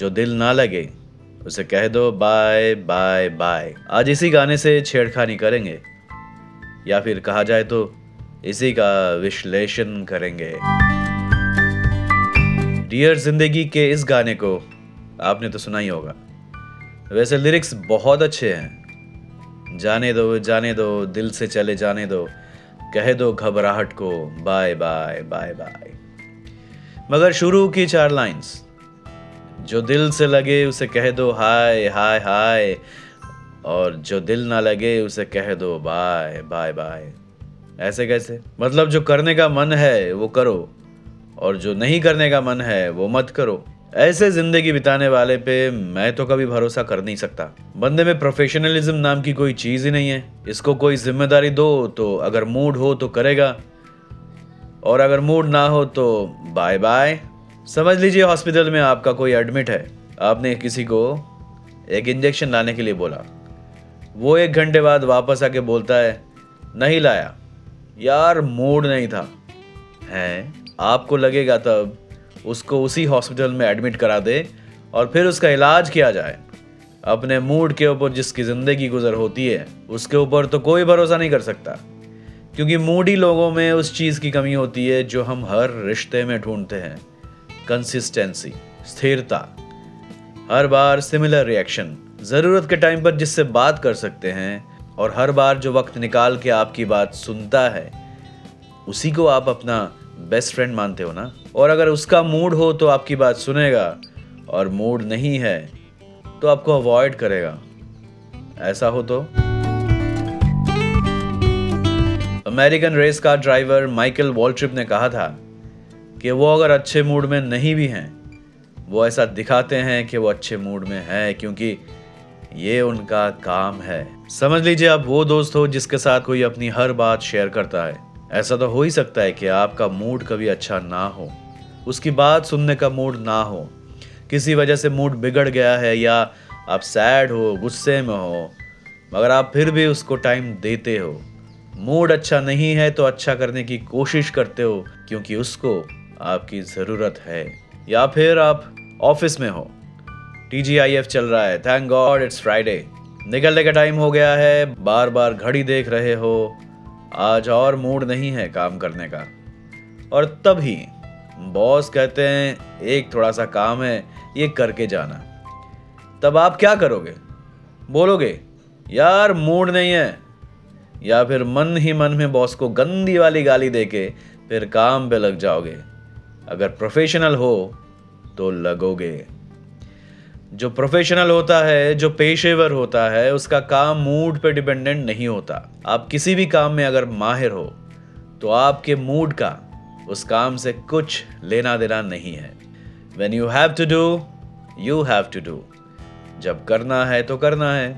जो दिल ना लगे, उसे कह दो, बाय बाय बाय। आज इसी गाने से छेड़खानी करेंगे, या फिर कहा जाए तो इसी का विश्लेषण करेंगे। डियर ज़िंदगी के इस गाने को आपने तो सुना ही होगा। वैसे लिरिक्स बहुत अच्छे हैं। जाने दो जाने दो, दिल से चले जाने दो, कह दो घबराहट को, बाय बाय बाय बाय। मगर शुरू की चार लाइंस जो दिल से लगे उसे कह दो हाय हाय हाय। और जो दिल ना लगे उसे कह दो बाय बाय बाय। ऐसे कैसे? मतलब जो करने का मन है, वो करो। और जो नहीं करने का मन है, वो मत करो। ऐसे ज़िंदगी बिताने वाले पे मैं तो कभी भरोसा कर नहीं सकता। बंदे में प्रोफेशनलिज्म नाम की कोई चीज़ ही नहीं है। इसको कोई ज़िम्मेदारी दो तो अगर मूड हो तो करेगा। और अगर मूड ना हो तो बाय बाय समझ लीजिए हॉस्पिटल में आपका कोई एडमिट है। आपने किसी को एक इंजेक्शन लाने के लिए बोला। वो एक घंटे बाद वापस आके बोलता है, नहीं लाया। यार मूड नहीं था। है? आपको लगेगा तब, उसको उसी हॉस्पिटल में एडमिट करा दे और फिर उसका इलाज किया जाए। अपने मूड के ऊपर जिसकी ज़िंदगी गुजर होती है, उसके ऊपर तो कोई भरोसा नहीं कर सकता। क्योंकि मूडी लोगों में उस चीज़ की कमी होती है जो हम हर रिश्ते में ढूंढते हैं। कंसिस्टेंसी स्थिरता। हर बार सिमिलर रिएक्शन ज़रूरत के टाइम पर जिससे बात कर सकते हैं, और हर बार जो वक्त निकाल के आपकी बात सुनता है, उसी को आप अपना बेस्ट फ्रेंड मानते हो ना? और अगर उसका मूड हो तो आपकी बात सुनेगा, और मूड नहीं है तो आपको अवॉइड करेगा। ऐसा हो तो? American race car driver Michael Waltrip ने कहा था कि वो अगर अच्छे मूड में नहीं भी हैं, वो ऐसा दिखाते हैं कि वो अच्छे मूड में है क्योंकि ये उनका काम है। समझ लीजिए आप वो दोस्त हो जिसके साथ कोई अपनी हर बात शेयर करता है। ऐसा तो हो ही सकता है कि आपका मूड कभी अच्छा ना हो। उसकी बात सुनने का मूड ना हो। किसी वजह से मूड बिगड़ गया है या आप सैड हो, गुस्से में हो, मगर आप फिर भी उसको टाइम देते हो। मूड अच्छा नहीं है तो अच्छा करने की कोशिश करते हो क्योंकि उसको आपकी ज़रूरत है, या फिर आप ऑफ़िस में हो। टीजीआईएफ चल रहा है थैंक गॉड इट्स फ्राइडे निकलने का टाइम हो गया है बार बार घड़ी देख रहे हो। आज और मूड नहीं है काम करने का। और तभी बॉस कहते हैं, एक थोड़ा सा काम है, ये करके जाना। तब आप क्या करोगे? बोलोगे, यार मूड नहीं है। या फिर मन ही मन में बॉस को गंदी वाली गाली देके फिर काम पे लग जाओगे। अगर प्रोफेशनल हो तो लगोगे। जो प्रोफेशनल होता है, जो पेशेवर होता है, उसका काम मूड पे डिपेंडेंट नहीं होता। आप किसी भी काम में अगर माहिर हो तो आपके मूड का, उस काम से कुछ लेना देना नहीं है। When you have to do you have to do जब करना है तो करना है।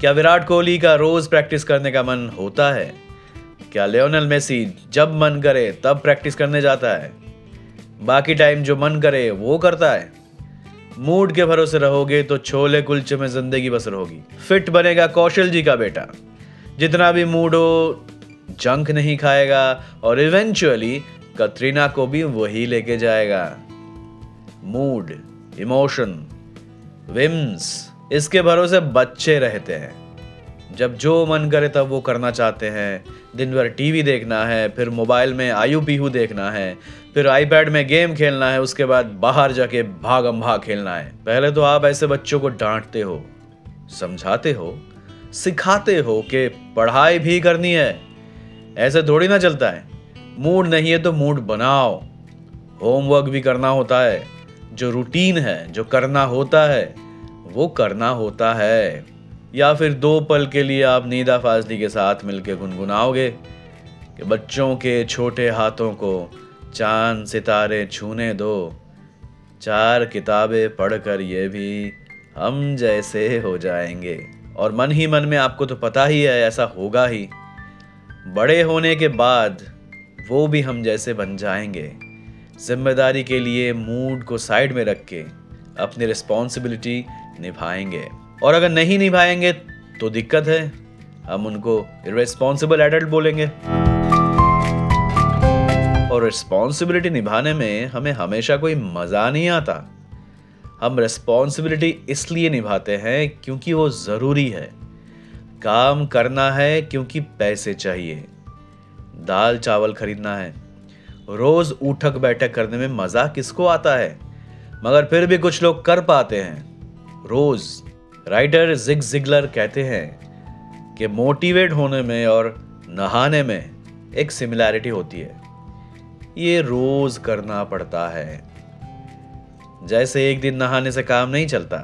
क्या विराट कोहली का रोज प्रैक्टिस करने का मन होता है? क्या लियोनल मेसी जब मन करे तब प्रैक्टिस करने जाता है। बाकी टाइम जो मन करे, वो करता है। मूड के भरोसे रहोगे तो छोले कुलचे में ज़िंदगी बसर होगी फिट बनेगा कौशल जी का बेटा। जितना भी मूड हो जंक नहीं खाएगा और इवेंचुअली कतरीना को भी वही लेके जाएगा। मूड इमोशन विम्स इसके भरोसे बच्चे रहते हैं। जब जो मन करे तब वो करना चाहते हैं। दिन भर टीवी देखना है, फिर मोबाइल में आयु पीहू देखना है, फिर आईपैड में गेम खेलना है, उसके बाद बाहर जाके भागम भाग खेलना है। पहले तो आप ऐसे बच्चों को डांटते हो, समझाते हो, सिखाते हो कि पढ़ाई भी करनी है, ऐसे थोड़ी ना चलता है। मूड नहीं है तो मूड बनाओ। होमवर्क भी करना होता है, जो रूटीन है, जो करना होता है, वो करना होता है। या फिर दो पल के लिए आप नीदा फाजली के साथ मिलकर गुनगुनाओगे कि बच्चों के छोटे हाथों को चाँद सितारे छूने दो, चार किताबें पढ़कर ये भी हम जैसे हो जाएँगे। और मन ही मन में आपको तो पता ही है, ऐसा होगा ही। बड़े होने के बाद वो भी हम जैसे बन जाएँगे। ज़िम्मेदारी के लिए मूड को साइड में रख के अपनी रिस्पॉन्सिबिलिटी निभाएँगे। और अगर नहीं निभाएँगे तो दिक्कत है। हम उनको रिस्पॉन्सिबल एडल्ट बोलेंगे। और रिस्पॉन्सिबिलिटी निभाने में हमें हमेशा कोई मज़ा नहीं आता। हम रिस्पॉन्सिबिलिटी इसलिए निभाते हैं क्योंकि वो ज़रूरी है। काम करना है क्योंकि पैसे चाहिए। दाल चावल खरीदना है। रोज़ उठक बैठक करने में मज़ा किसको आता है? मगर फिर भी कुछ लोग कर पाते हैं। रोज़ राइटर जिग जिगलर कहते हैं कि मोटिवेट होने में और नहाने में एक सिमिलैरिटी होती है। ये रोज करना पड़ता है। जैसे एक दिन नहाने से काम नहीं चलता,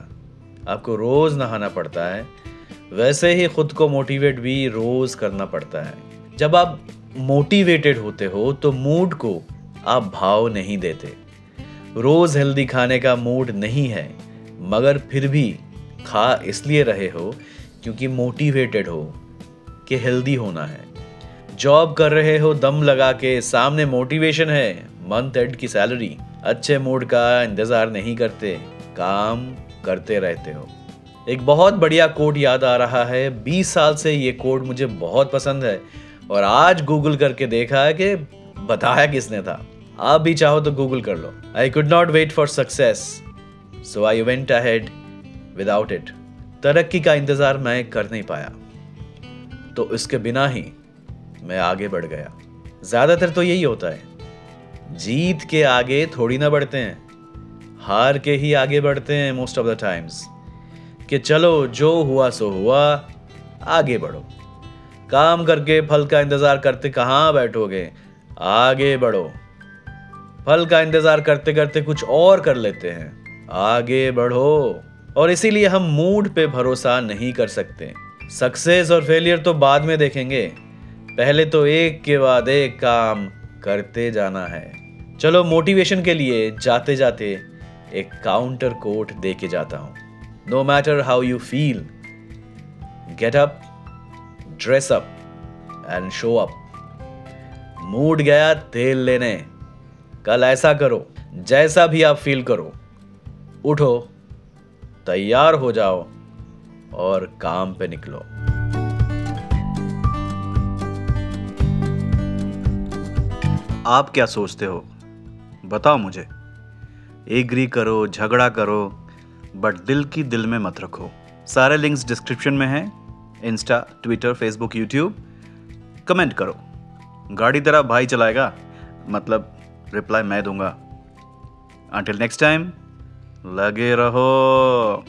आपको रोज नहाना पड़ता है, वैसे ही खुद को मोटिवेट भी रोज करना पड़ता है। जब आप मोटिवेटेड होते हो तो मूड को आप भाव नहीं देते। रोज हेल्दी खाने का मूड नहीं है, मगर फिर भी खा इसलिए रहे हो क्योंकि मोटिवेटेड हो कि हेल्दी होना है। जॉब कर रहे हो, दम लगा के, सामने मोटिवेशन है मंथ एंड की सैलरी अच्छे मूड का इंतज़ार नहीं करते, काम करते रहते हो। एक बहुत बढ़िया कोड याद आ रहा है 20 साल से ये कोड मुझे बहुत पसंद है और आज गूगल करके देखा है कि बताया किसने था। आप भी चाहो तो गूगल कर लो। I could not wait for success so I went ahead without it तरक्की का इंतज़ार मैं कर नहीं पाया तो इसके बिना ही मैं आगे बढ़ गया ज़्यादातर तो यही होता है जीत के आगे थोड़ी ना बढ़ते हैं हार के ही आगे बढ़ते हैं मोस्ट ऑफ़ द टाइम्स कि चलो जो हुआ सो हुआ आगे बढ़ो काम करके फल का इंतज़ार करते कहाँ बैठोगे आगे बढ़ो फल का इंतज़ार करते करते कुछ और कर लेते हैं आगे बढ़ो और इसीलिए हम मूड पे भरोसा नहीं कर सकते। सक्सेस और फेलियर तो बाद में देखेंगे। पहले तो एक के बाद एक काम करते जाना है। चलो मोटिवेशन के लिए जाते जाते एक काउंटर कोट दे के जाता हूँ। No matter how you feel get up dress up and show up mood गया तेल लेने। कल ऐसा करो, जैसा भी आप फील करो। उठो। तैयार हो जाओ और काम पे निकलो। आप क्या सोचते हो? बताओ मुझे। एग्री करो, झगड़ा करो, बट दिल की दिल में मत रखो। सारे लिंक्स डिस्क्रिप्शन में हैं insta Twitter Facebook YouTube comment करो। गाड़ी तेरा भाई चलाएगा? मतलब रिप्लाई मैं दूँगा। अंटिल नेक्स्ट टाइम लगे रहो।